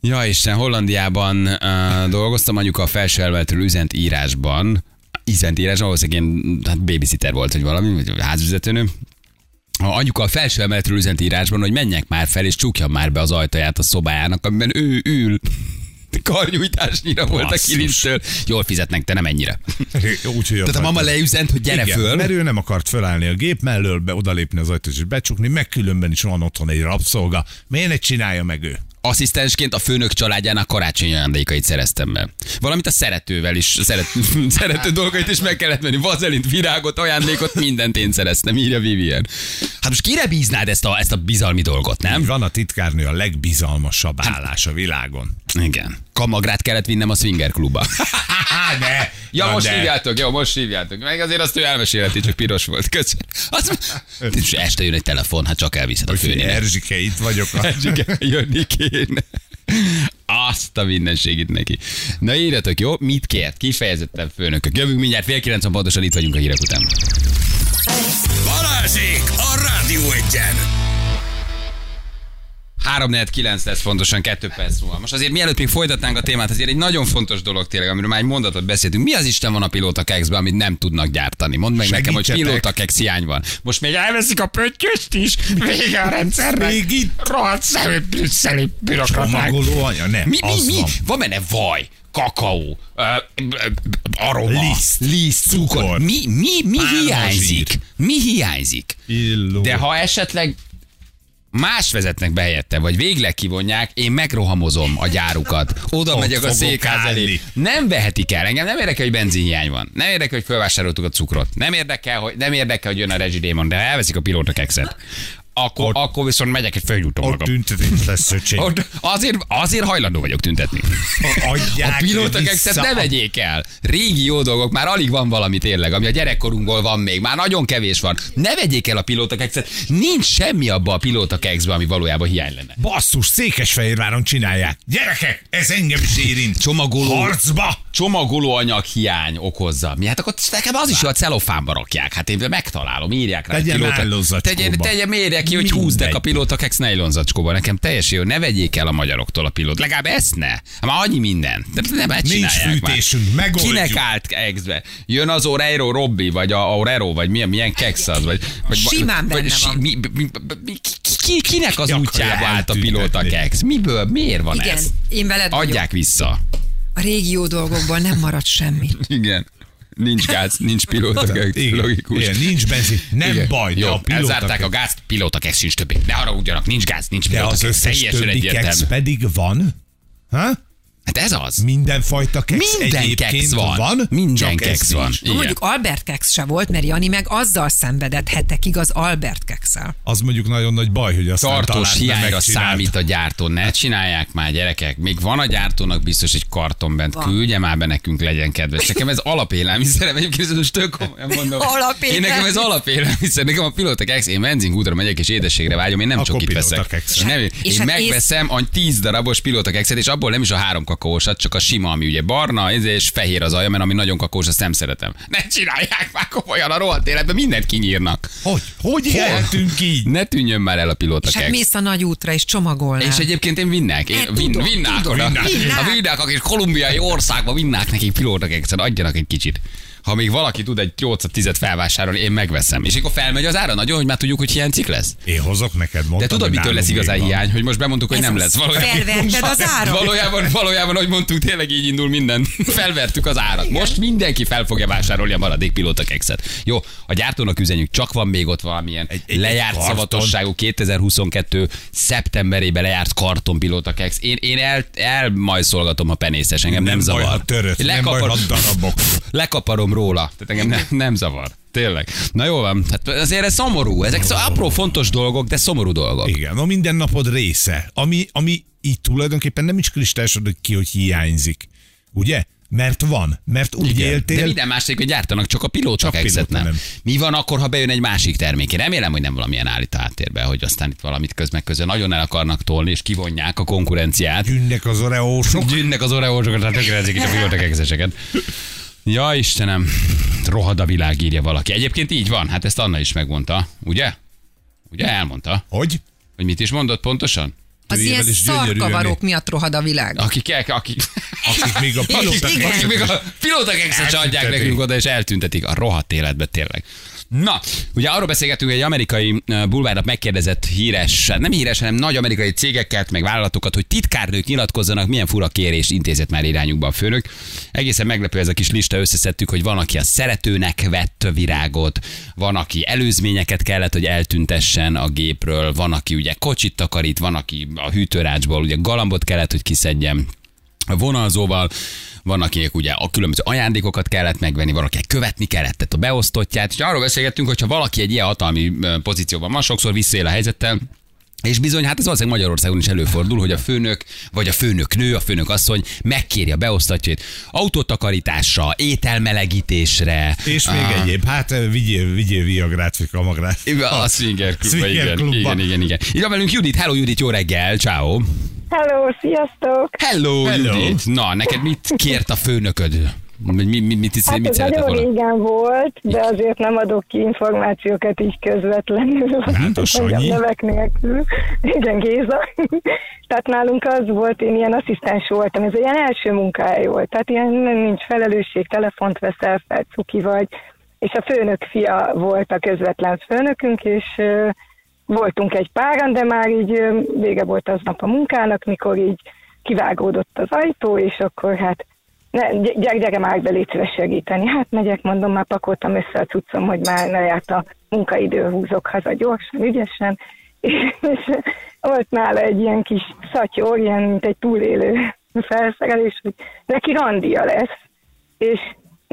Ja Isten, Hollandiában uh, dolgoztam, anyuka a felső emeltről üzent írásban, üzent írásban, valószínűleg ilyen hát babysitter volt, vagy valami, vagy házvezetőnő. A anyuka a felső emeletről üzent írásban, hogy menjek már fel, és csukjam már be az ajtaját a szobájának, amiben ő ül. Karnyújtásnyira volt a kilincsről. Jól fizetnek, te nem ennyire. Úgyhogy Tehát a mama leüzent, hogy gyere Igen, föl. mert ő nem akart fölállni a gép mellől, be odalépni az ajtót és becsukni, meg különben is van otthon egy rabszolga. Miért ne csinálja meg ő? Asszisztensként a főnök családjának karácsonyi ajándékait szereztem be. Valamint a szeretővel is, szeret, szerető dolgait is meg kellett venni. Vazelint, virágot, ajándékot, mindent én szereztem, írja Vivian. Hát most kire bíznád ezt a, ezt a bizalmi dolgot, nem? Van a titkárnő a legbizalmasabb állás a világon. Igen. Kamagrát kellett vinnem a swinger klubba. ne, Ja, na most de. hívjátok, jó, most hívjátok. Meg azért azt ő elmesélheti, csak piros volt. Köszönöm. Az, és este jön egy telefon, hát csak elviszed a főnél. Erzsike, itt vagyok. A... Erzsike, jönni kéne. Azt a mindenségit neki. Na írjatok, jó? Mit kért? Kifejezetten főnökök. Jövünk mindjárt fél kilenc pontosan itt vagyunk a hírek után. Balázsék a Rádió Egyen! 3 9 lesz fontosan, kettő perc múlva. Most azért mielőtt még folytatnánk a témát, azért egy nagyon fontos dolog tényleg, amiről már egy mondatot beszéltünk. Mi az Isten van a pilóta kexben, amit nem tudnak gyártani? Mondd meg nekem, hogy Segítsetek. pilóta kex hiány van. Most még elveszik a pöttyöst is, vége a rendszernek. Még itt Rohadt szemű brüsszeli bürokraták. csomagoló anya, nem, Mi, mi, mi? van. Van benne vaj, kakaó, ö, ö, aroma, Liszt, liszt cukor. Mi, mi, mi hiányzik? Mi hiányzik? Illó. De ha esetleg más vezetnek be helyette, vagy végleg kivonják, én megrohamozom a gyárukat. Oda Ott megyek a székház elé. Nem vehetik el. Engem nem érdekel, hogy benzinhiány van. Nem érdekel, hogy felvásároltuk a cukrot. Nem érdekel, hogy, nem érdekel, hogy jön a rezsidémon, de elveszik a pilóta kekszet. Akkor, Ott- akkor viszont megyek egy följutom magam. tüntetés lesz, öcsém. Ott azért, azért hajlandó vagyok tüntetni. Adják A pilótakexet ne vegyék el. Régi jó dolgok, már alig van valami tényleg, ami a gyerekkorunkból van még, már nagyon kevés van. Ne vegyék el a pilótakexet. Nincs semmi abba a pilótakexben, ami valójában hiány lenne. Basszus, Székesfehérváron csinálják. Gyerekek, ez engem is érint. Csomagoló. Harcba! Csomagoló anyag hiány okozza. Mi hát akkor nekem az is, hogy a celofánba rakják. Hát én megtalálom, írják rá. Tegyen pilóta-. Tegyen, tegyen mérje ki, hogy húzdek a Mindegy. pilótakex nejlonzacskóba. Nekem teljesen jó. Ne vegyék el a magyaroktól a pilót. Legalább ezt ne. Hát Már annyi minden. De nem Nincs csinálják már. fűtésünk, megoldjuk. Kinek állt exbe? Jön az Orero Robbi, vagy a Orero, vagy milyen, milyen kex az? Vagy, vagy, Simán vagy, benne van. Mi, mi, mi, ki, ki, kinek az útjába állt a pilóta kex? Miből? Miért van Igen, ez? én veled vagyok. Adják vissza. A régió dolgokból nem marad semmi. Igen. Nincs gáz, nincs pilóta. Igen, Logikus. igen, nincs benzin, nem Igen. baj, de Jó, a pilóta elzárták kex- a gázt, pilóta kex sincs többé. Ne haragudjanak, nincs gáz, nincs De pilóta az kex. összes többi egyértelmű. pedig van. Ha? Hát ez az. Mindenfajta kex Minden kex van. van Minden csak kex ez van. Igen. Mondjuk Albert Kex se volt, mert Jani meg azzal szenvedett hetekig az Albert Kekszel. Az mondjuk nagyon nagy baj, hogy azt Tartós hiányra számít a gyártó. Ne csinálják már, gyerekek. Még van a gyártónak biztos egy karton bent. Van. Küldje már be nekünk, legyen kedves. Nekem ez alapélelmiszerem. Egyébként ez most tök komolyan mondom. Alapélelmiszer. Én nekem ez alapélelmiszer. Nekem a pilóta kex. Én benzinkútra megyek és édességre vágyom. Én nem Akkor csokit pilóta veszek. Nem, én hát megveszem a 10 darabos pilóta kekszet, és abból nem is a három kakaósat, csak a sima, ami ugye barna, ez és fehér az alja, mert ami nagyon kakaós, azt nem szeretem. Ne csinálják már komolyan a rohadt életben, mindent kinyírnak. Hogy? Hogy Hol? eltünk így? Ne tűnjön már el a pilóta És hát mész a nagy útra és csomagolnál. És egyébként én vinnek. Én Hát vin, tudom, vinnák tudom, oda. vinnák. A vinnák, akik kolumbiai országban vinnák nekik pilótak egyszerűen, adjanak egy kicsit. Ha még valaki tud egy 8-10-et felvásárolni, én megveszem. És akkor felmegy az ára nagyon, hogy már tudjuk, hogy hiánycik lesz. Én hozok neked, mondtam, De tudod, mitől lesz igazán van. hiány, hogy most bemondtuk, hogy Ez nem lesz. Valójában, Felverted az árat. valójában, valójában, hogy mondtuk, tényleg így indul minden. Felvertük az árat. Most mindenki fel fogja vásárolni a maradék pilóta kekszet. Jó, a gyártónak üzenjük, csak van még ott valamilyen Egy- egy- lejárt egy karton. szavatosságú 2022 szeptemberében lejárt karton pilóta keksz. Én, én el, elmajszolgatom a penészes, engem nem, Nem baj, zavar. ha törött, nem baj, ha darabok. Lekaparom róla. Tehát engem nem, nem zavar. Tényleg. Na jó van, hát azért ez szomorú. Ezek szó- apró fontos dolgok, de szomorú dolgok. Igen, a mindennapod része, ami, ami így tulajdonképpen nem is kristályosodott ki, hogy hiányzik. Ugye? Mert van, mert úgy Igen. éltél. De minden másik, hogy gyártanak, csak a kekszet pilóta nem. nem. Mi van akkor, ha bejön egy másik termék? Én remélem, hogy nem valamilyen állít háttérbe, hogy aztán itt valamit közmek közben nagyon el akarnak tolni, és kivonják a konkurenciát. Gyűnnek az oreósok. Gyűnnek az oreósokat, tehát tökélezik itt a pilóta kekszeseket. Ja, Istenem, rohad a világ, írja valaki. Egyébként így van, hát ezt Anna is megmondta, ugye? Ugye elmondta, Hogy? hogy mit is mondott pontosan? Az ilyen szarkavarok miatt rohad a világ. Akik, el, akik, Akik még a pilóta akik, még a adják nekünk oda, és eltüntetik a rohadt életbe tényleg. Na, ugye arról beszélgetünk, hogy egy amerikai bulvárnap megkérdezett híres, nem híres, hanem nagy amerikai cégeket, meg vállalatokat, hogy titkárnők nyilatkozzanak, milyen fura kérés intézett már irányukba a főnök. Egészen meglepő ez a kis lista, összeszedtük, hogy van, aki a szeretőnek vett virágot, van, aki előzményeket kellett, hogy eltüntessen a gépről, van, aki ugye kocsit takarít, van, aki a hűtőrácsból ugye galambot kellett, hogy kiszedjen a vonalzóval, van, akinek ugye a különböző ajándékokat kellett megvenni, van, akinek követni kellett tehát a beosztottját, és arról beszélgettünk, hogyha valaki egy ilyen hatalmi pozícióban van, sokszor visszaél a helyzettel, és bizony, hát ez valószínűleg Magyarországon is előfordul, hogy a főnök, vagy a főnök nő, a főnök asszony megkéri a beosztatjait autótakarításra, ételmelegítésre. És még Ah. egyéb. Hát vigyél, vigyél Viagrát, vagy Kamagrát. A Swinger klubba, igen, igen, igen, igen. Itt velünk Judit, hello Judit, jó reggel, ciao. Hello, sziasztok! Hello, Hello. Judit. Na, neked mit kért a főnököd? Mi, mi, mi, mit, Hát mit ez nagyon volna? régen volt, de azért nem adok ki információkat így közvetlenül. Hát a Sanyi. Nevek nélkül. Igen, Géza. Tehát nálunk az volt, én ilyen asszisztens voltam, ez ilyen első munkája volt. Tehát ilyen nincs felelősség, telefont veszel fel, cuki vagy. És a főnök fia volt a közvetlen főnökünk, és voltunk egy páran, de már így vége volt aznap a munkának, mikor így kivágódott az ajtó, és akkor hát ne, gy- gyere, gyere már be, légy szíves segíteni. Hát megyek, mondom, már pakoltam össze a cuccom, hogy már ne járt a munkaidő, húzok haza gyorsan, ügyesen. És volt nála egy ilyen kis szatyor, ilyen, mint egy túlélő felszerelés, hogy neki randia lesz, és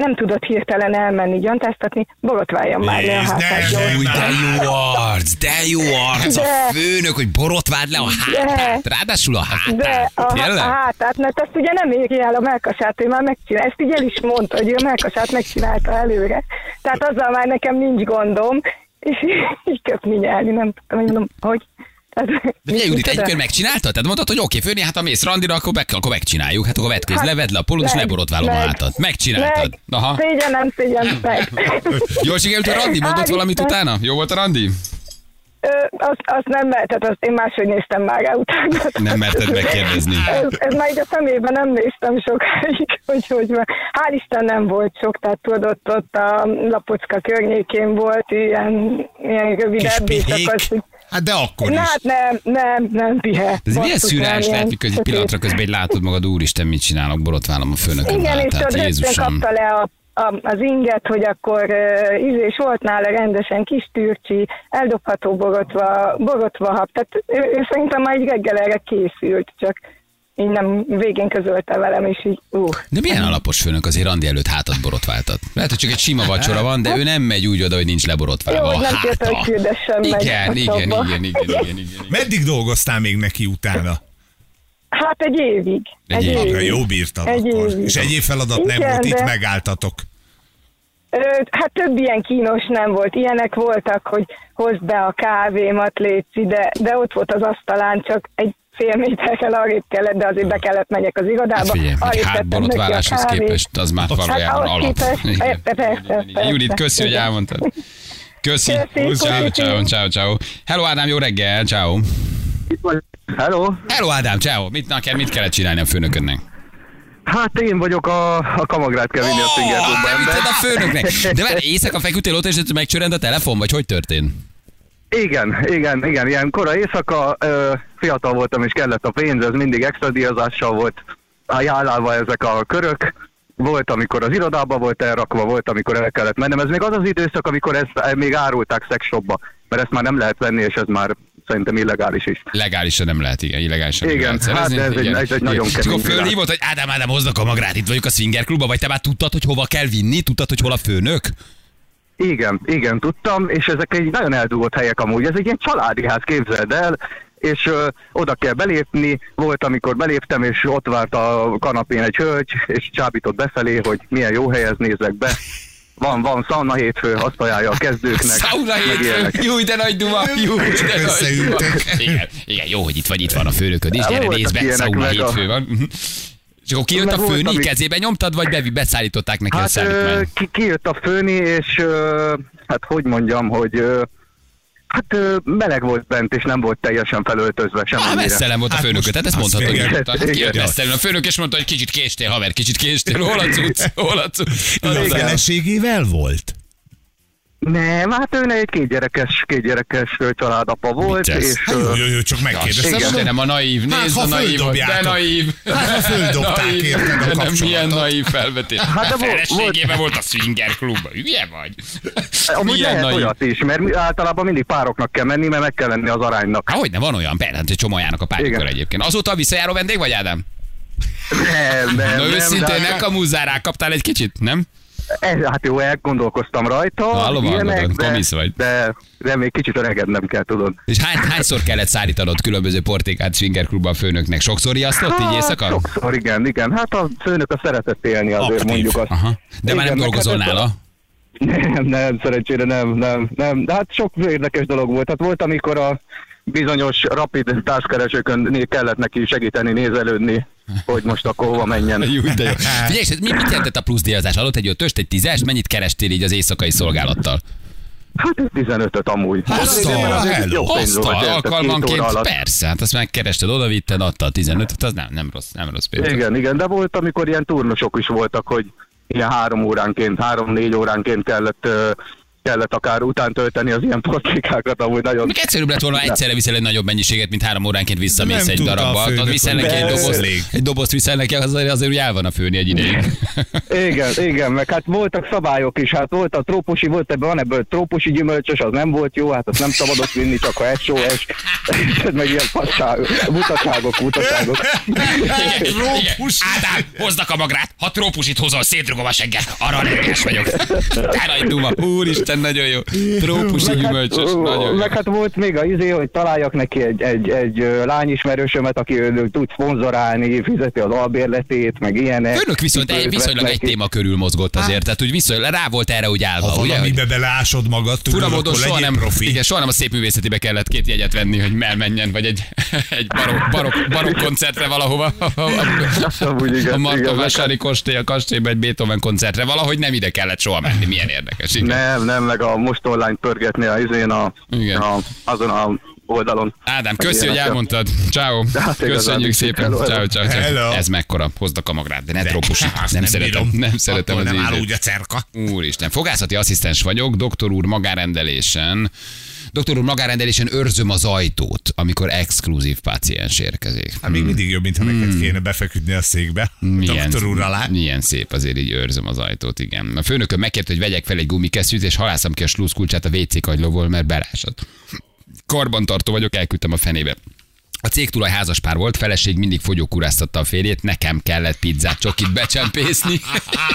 nem tudott hirtelen elmenni gyantáztatni, borotváljon már le a hátát. Új, de jó arc, de jó arc, a De- főnök, hogy borotvád le a hátát, ráadásul a De hátát. a, a Tényleg? hátát, mert ezt ugye nem éri el a melkasát, ő már megcsinál. Ezt így el is mondta, hogy ő a melkasát megcsinálta előre. Tehát azzal már nekem nincs gondom, és így köpni nyelni, nem tudom, hogy... Tehát, De ugye, Judit, egykor megcsináltad? Tehát mondtad, hogy oké, főni, hát ha mész randira, akkor, meg, akkor megcsináljuk. Hát akkor vetkőz, Hát, levedd le a polót, és meg, leborotválom a meg, hátat. Megcsináltad. Meg, Aha. szégyen, nem szégyen, meg. Jól sikerült a randi? Mondott Hál' valamit Isten. utána? Jó volt a randi? Ö, azt, azt nem mehetett, azt én máshogy néztem már rá utána. Nem merted megkérdezni. Ez, ez már így a szemében nem néztem sokáig, hogy hogy van. Hál' Isten nem volt sok, tehát tudod, ott a Lapocka környékén volt ilyen, ilyen rövidebb, és akkor Hát de akkor Na is. hát nem, nem, nem pihe. Ez milyen nem, lehet, mikor egy pillanatra közben egy látod magad, úristen, mit csinálok, borotválom a főnököm Igen, és rögtön Jézusom. kapta le a, a, az inget, hogy akkor uh, ízés volt nála rendesen kis türcsi, eldobható borotva, borotva hab. Tehát ő, ő szerintem már egy reggel erre készült, csak így nem végén közölte velem, és így, uh. De milyen alapos főnök azért randi előtt hátat borotváltat? Lehet, hogy csak egy sima vacsora van, de ő nem megy úgy oda, hogy nincs leborotválva Jó, a hogy nem kérte, hogy háta. küldessen meg Igen, a igen, shopba. igen, igen, igen, igen, igen. Meddig dolgoztál még neki utána? Hát egy évig. Egy évig. Ja, jó bírtad Egy akkor. évig. És egyéb feladat nem Igen, volt, itt de- megálltatok. Ö, Hát több ilyen kínos nem volt. Ilyenek voltak, hogy hozd be a kávémat, létszi, de, de ott volt az asztalán, csak egy fél méterrel arrébb kellett, de azért be kellett megyek az irodába. Hát figyelj, egy a hátborotváláshoz kávét. képest az már valójában ahhoz alap. Judit, köszi, hogy elmondtad. Köszi. Ciao, ciao, ciao, ciao. Hello Ádám, jó reggel, ciao. Hello, Hello Ádám, ciao. Mit, neked mit kellett csinálni a főnöködnek? hát én vagyok a, a kamagrát kell vinni a Finger Ó, Clubba te vitted ember. a főnöknek. De várj, éjszaka feküdtél ott, és megcsörend a telefon, vagy hogy történt? Igen, igen, igen, ilyen kora éjszaka, ö, fiatal voltam és kellett a pénz, ez mindig extra díjazással volt ajánlálva ezek a körök. Volt, amikor az irodába volt elrakva, volt, amikor el kellett mennem. Ez még az az időszak, amikor ezt még árulták szexshopba, mert ezt már nem lehet venni, és ez már szerintem illegális is. Legálisan nem lehet, igen, illegálisan nem Igen, lehet hát de ez egy- igen. ez egy nagyon akkor kemény világ. fölhívott, hogy Ádám, Ádám, hoznak a magrát, itt vagyok a Swinger klubba, vagy te már tudtad, hogy hova kell vinni? Tudtad, hogy hol a főnök? Igen, igen, tudtam, és ezek egy nagyon eldugott helyek amúgy. Ez egy ilyen családi ház, képzeld el, és ö, oda kell belépni. Volt, amikor beléptem, és ott várt a kanapén egy hölgy, és csábított befelé, hogy milyen jó helyez nézek be. Van, van szauna hétfő, azt ajánlja a kezdőknek. Sauna meg hétfő, jó, de nagy duma, jó, de nagy duma. Igen, igen, jó, hogy itt vagy, itt van a főnököd is, gyere, nézd be, sauna meg a- hétfő van. És akkor kijött a főni, ami- kezébe nyomtad, vagy bevi, beszállították neki a Hát ö, szállítmányt? ki, kijött a főni, és ö, hát hogy mondjam, hogy ö, hát ö, meleg volt bent, és nem volt teljesen felöltözve sem. Ah, messzelem volt a Hát főnököt, most tehát ezt mondhatod igen. nyugodtan. Hát kijött a főnök, és mondta, hogy kicsit késtél, haver, kicsit késtél, hol a cucc, hol a cucc. Ő a Igen. feleségével volt? Nem, hát ő egy kétgyerekes, kétgyerekes családapa volt, és Hát Jó, jó, jó, csak megkérdeztem. igen. Istenem, a naív, Hát, nézd ha a naívot, de naív. Hát, ha földobták, Naív. érted, a De nem milyen naív felvetés. Hát, de a volt- feleségében volt a swinger klubban, hülye vagy? amúgy Milyen lehet naív. olyat is, mert általában mindig pároknak kell menni, mert meg kell lenni az aránynak. Há, hogy ne, van olyan, persze, hát egy csomó járnak a párjukra Igen. egyébként. Azóta visszajáró vendég vagy, Ádám? Nem, nem, Na nem, őszintén, de- ne kamúzzál rá, kaptál egy kicsit, nem? Ez, hát jó, elgondolkoztam rajta. Na, hallom, ilyenek, de- komisz vagy. De, de még kicsit öregednem kell, tudod. És hány, hányszor kellett szállítanod különböző portékát swinger klubban a főnöknek? Sokszor riasztott így éjszaka? Hát, Sokszor, igen, igen. Hát a főnök a szeretett élni azért, Aktív. mondjuk azt. Aha. De már nem Igen, dolgozol hát nála? Nem, nem, szerencsére nem, nem, nem. De hát sok érdekes dolog volt. Hát volt, amikor a bizonyos rapid társkeresőkön kellett neki segíteni, nézelődni, hogy most akkor hova menjen. Jó, de jó. Figyelj, és mi, mit jelentett a plusz díjazás? Adott egy ötöst, egy tízest? Mennyit kerestél így az éjszakai szolgálattal? Hát 15-öt amúgy. A alkalmanként, persze, hát azt megkerested, odavitted, adta a 15-öt, az nem, nem rossz, nem rossz pénz. Igen, igen, de volt, amikor ilyen turnosok is voltak, hogy ilyen három óránként, három-négy óránként kellett, ö, kellett akár után tölteni az ilyen portékákat, amúgy nagyon... Még egyszerűbb lett volna, ha egyszerre viszel egy nagyobb mennyiséget, mint három óránként visszamész egy darabba. Az viszel neki egy dobozt, egy dobozt viszel neki, azért, azért úgy el van a főni egy ideig. Igen, igen, meg hát voltak szabályok is, hát volt a trópusi, volt ebben, van ebből trópusi gyümölcsös, az nem volt jó, hát azt nem szabadott vinni, csak a SOS, meg ilyen fasság, butaságok, butaságok. Igen, igen. Trópus. Ádám, hoznak a magrát, ha trópusit hozol, szétrugom a segget, arra allergiás vagyok. Te nagy duma, úristen, nagyon jó. Trópusi gyümölcsös, nagyon jó. Meg hát volt még a izé, hogy találjak neki egy, egy, egy lányismerősömet, aki tud szponzorálni, fizeti az albérletét, meg ilyenek. Önök viszont egy, viszonylag egy téma körül mozgott azért, tehát úgy viszonylag rá volt erre úgy állva, Ha ugye? hogy- valamibe beleásod magad, tudod, módon akkor soha nem, profi. igen, soha nem a szép művészetibe kellett két jegyet venni, hogy elmenjen, vagy egy, egy barok, barok, barok koncertre valahova. A Marta igen, Vásári kastély, a kastélyban egy Beethoven koncertre valahogy nem ide kellett soha menni. Milyen érdekes. Igen. Nem, nem, meg a most online pörgetni a izén a, Igen. a, azon a oldalon. Ádám, köszi, hogy elmondtad. Ciao. Hát Köszönjük szépen. Ciao, ciao, ciao. Hello. Ez mekkora? Hozd a kamagrát, de ne trópusi. Azt Nem szeretem, bírom. nem szeretem Attól az nem áll ízét. úgy a cerka. Úristen, fogászati asszisztens vagyok, doktor úr magárendelésen. Doktor úr magárendelésen őrzöm az ajtót, amikor exkluzív páciens érkezik. Hát még mindig jobb, mintha neked kéne befeküdni a székbe. Doktor úr alá. milyen szép, azért így őrzöm az ajtót, igen. A főnököm megkérte, hogy vegyek fel egy gumikesztyűt, és halászom ki a sluszkulcsát a WC kagylóból, mert belásott. Karbantartó vagyok, elküldtem a fenébe. A cég tulaj házaspár volt, feleség mindig fogyókúráztatta a férjét, nekem kellett pizzát, csokit becsempészni.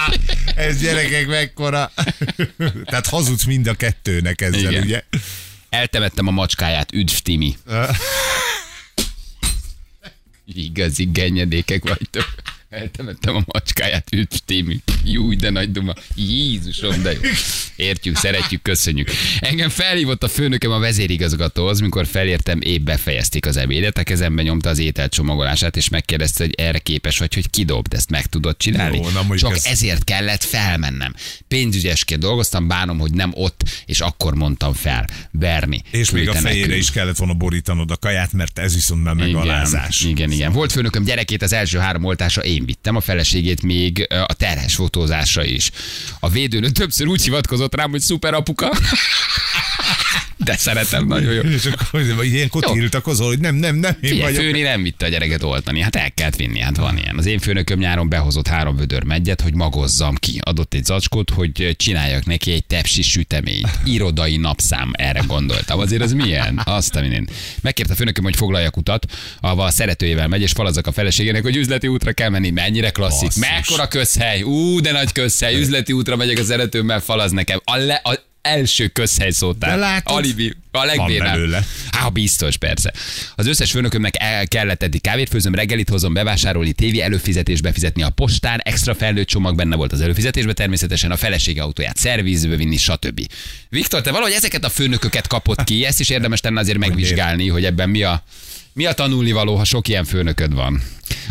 Ez gyerekek mekkora. Tehát hazudsz mind a kettőnek ezzel, Igen. ugye? Eltemettem a macskáját, üdv Timi. Igazi gennyedékek vagytok. Eltemettem a macskáját, üdv Timi. Júj, de nagy duma. Jézusom, de jó. Értjük, szeretjük, köszönjük. Engem felhívott a főnököm a vezérigazgatóhoz, mikor felértem, épp befejezték az ebédet, a kezembe nyomta az étel csomagolását, és megkérdezte, hogy erre képes vagy, hogy kidobd, ezt meg tudod csinálni. Jó, na Csak ez- ezért kellett felmennem. Pénzügyesként dolgoztam, bánom, hogy nem ott, és akkor mondtam fel. Berni. És még a fejére nekünk. is kellett volna borítanod a kaját, mert ez viszont már megalázás. Igen, igen, igen. Volt főnököm gyerekét az első három oltásra én vittem, a feleségét még a terhes fotózásra is. A védőnő többször úgy hivatkozott rám, hogy szuper apuka. De szeretem, nagyon jó. És akkor ilyenkor Jó. tiltakozol, hogy nem, nem, nem, én Figyelj, vagyok. főni nem vitte a gyereket oltani, hát el kellett vinni, hát van ilyen. Az én főnököm nyáron behozott három vödör megyet, hogy magozzam ki. Adott egy zacskót, hogy csináljak neki egy tepsi süteményt. Irodai napszám, erre gondoltam. Azért az milyen? Azt a mindent. Megkérte a főnököm, hogy foglaljak utat, ahol a szeretőjével megy, és falazzak a feleségének, hogy üzleti útra kell menni. Mennyire klasszik. Basszus. Mekkora közhely. Ú, de nagy közhely. Üzleti útra megyek a szeretőmmel, falaz nekem. A, le, a első közhely szótár. De látod? Alibi. A belőle. Há, biztos, persze. Az összes főnökömnek el kellett eddig kávét főzöm, reggelit hozom, bevásárolni, tévé előfizetés befizetni a postán, extra felnőtt csomag benne volt az előfizetésbe, természetesen a felesége autóját szervizbe vinni, stb. Viktor, te valahogy ezeket a főnököket kapott ki, ezt is érdemes lenne azért megvizsgálni, hogy ebben mi a, mi a tanulnivaló, ha sok ilyen főnököd van.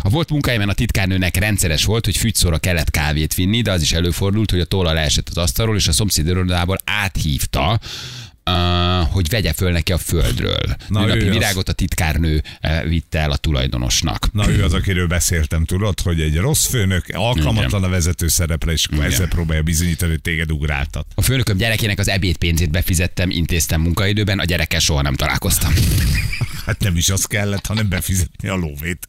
A volt munkahelyemen a titkárnőnek rendszeres volt, hogy fügyszóra kellett kávét vinni, de az is előfordult, hogy a tolla leesett az asztalról, és a szomszéd irodából áthívta, uh, hogy vegye föl neki a földről. Na, Na, ő Nőnapi az. virágot a titkárnő vitte el a tulajdonosnak. Na ő az, akiről beszéltem, tudod, hogy egy rossz főnök alkalmatlan a vezető szerepre, és akkor ezzel próbálja bizonyítani, hogy téged ugráltat. A főnököm gyerekének az ebédpénzét befizettem, intéztem munkaidőben, a gyerekkel soha nem találkoztam. Hát nem is az kellett, hanem befizetni a lóvét.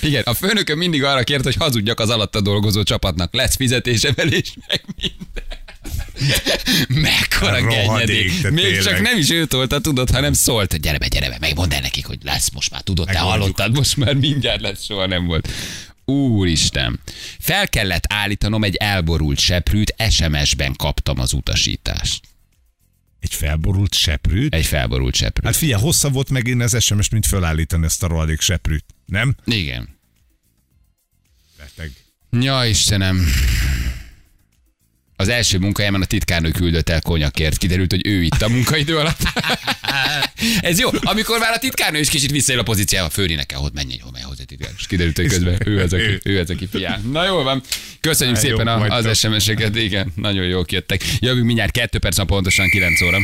Igen, a főnököm mindig arra kért, hogy hazudjak az alatta dolgozó csapatnak. Lesz fizetésemelés, meg minden. Mekkora gennyedék. Még tényleg. csak nem is ő tolta, tudod, hanem szólt. Gyere be, gyere be, megmondd el nekik, hogy lesz most már. Tudod, te hallottad, most már mindjárt lesz, soha nem volt. Úristen. Fel kellett állítanom egy elborult seprűt, SMS-ben kaptam az utasítást. Egy felborult seprűt? Egy felborult seprű. Hát figyelj, hosszabb volt megint az SMS, mint fölállítani ezt a rohadék seprűt. Nem? Igen. Beteg. Ja, Istenem. Az első munkahelyemen a titkárnő küldött el konyakért. Kiderült, hogy ő itt a munkaidő alatt. Ez jó. Amikor már a titkárnő is kicsit visszaél a pozíciába, főrinek kell, hogy menjen, hogy menjen hozzá a titkárnő. És kiderült, hogy közben ő az, aki, ő az, aki fiál. Na jól van. Köszönjük Hát, szépen a, vagytok. az SMS-eket. Igen, nagyon jók jöttek. Jövünk mindjárt 2 perc, pontosan 9 óra.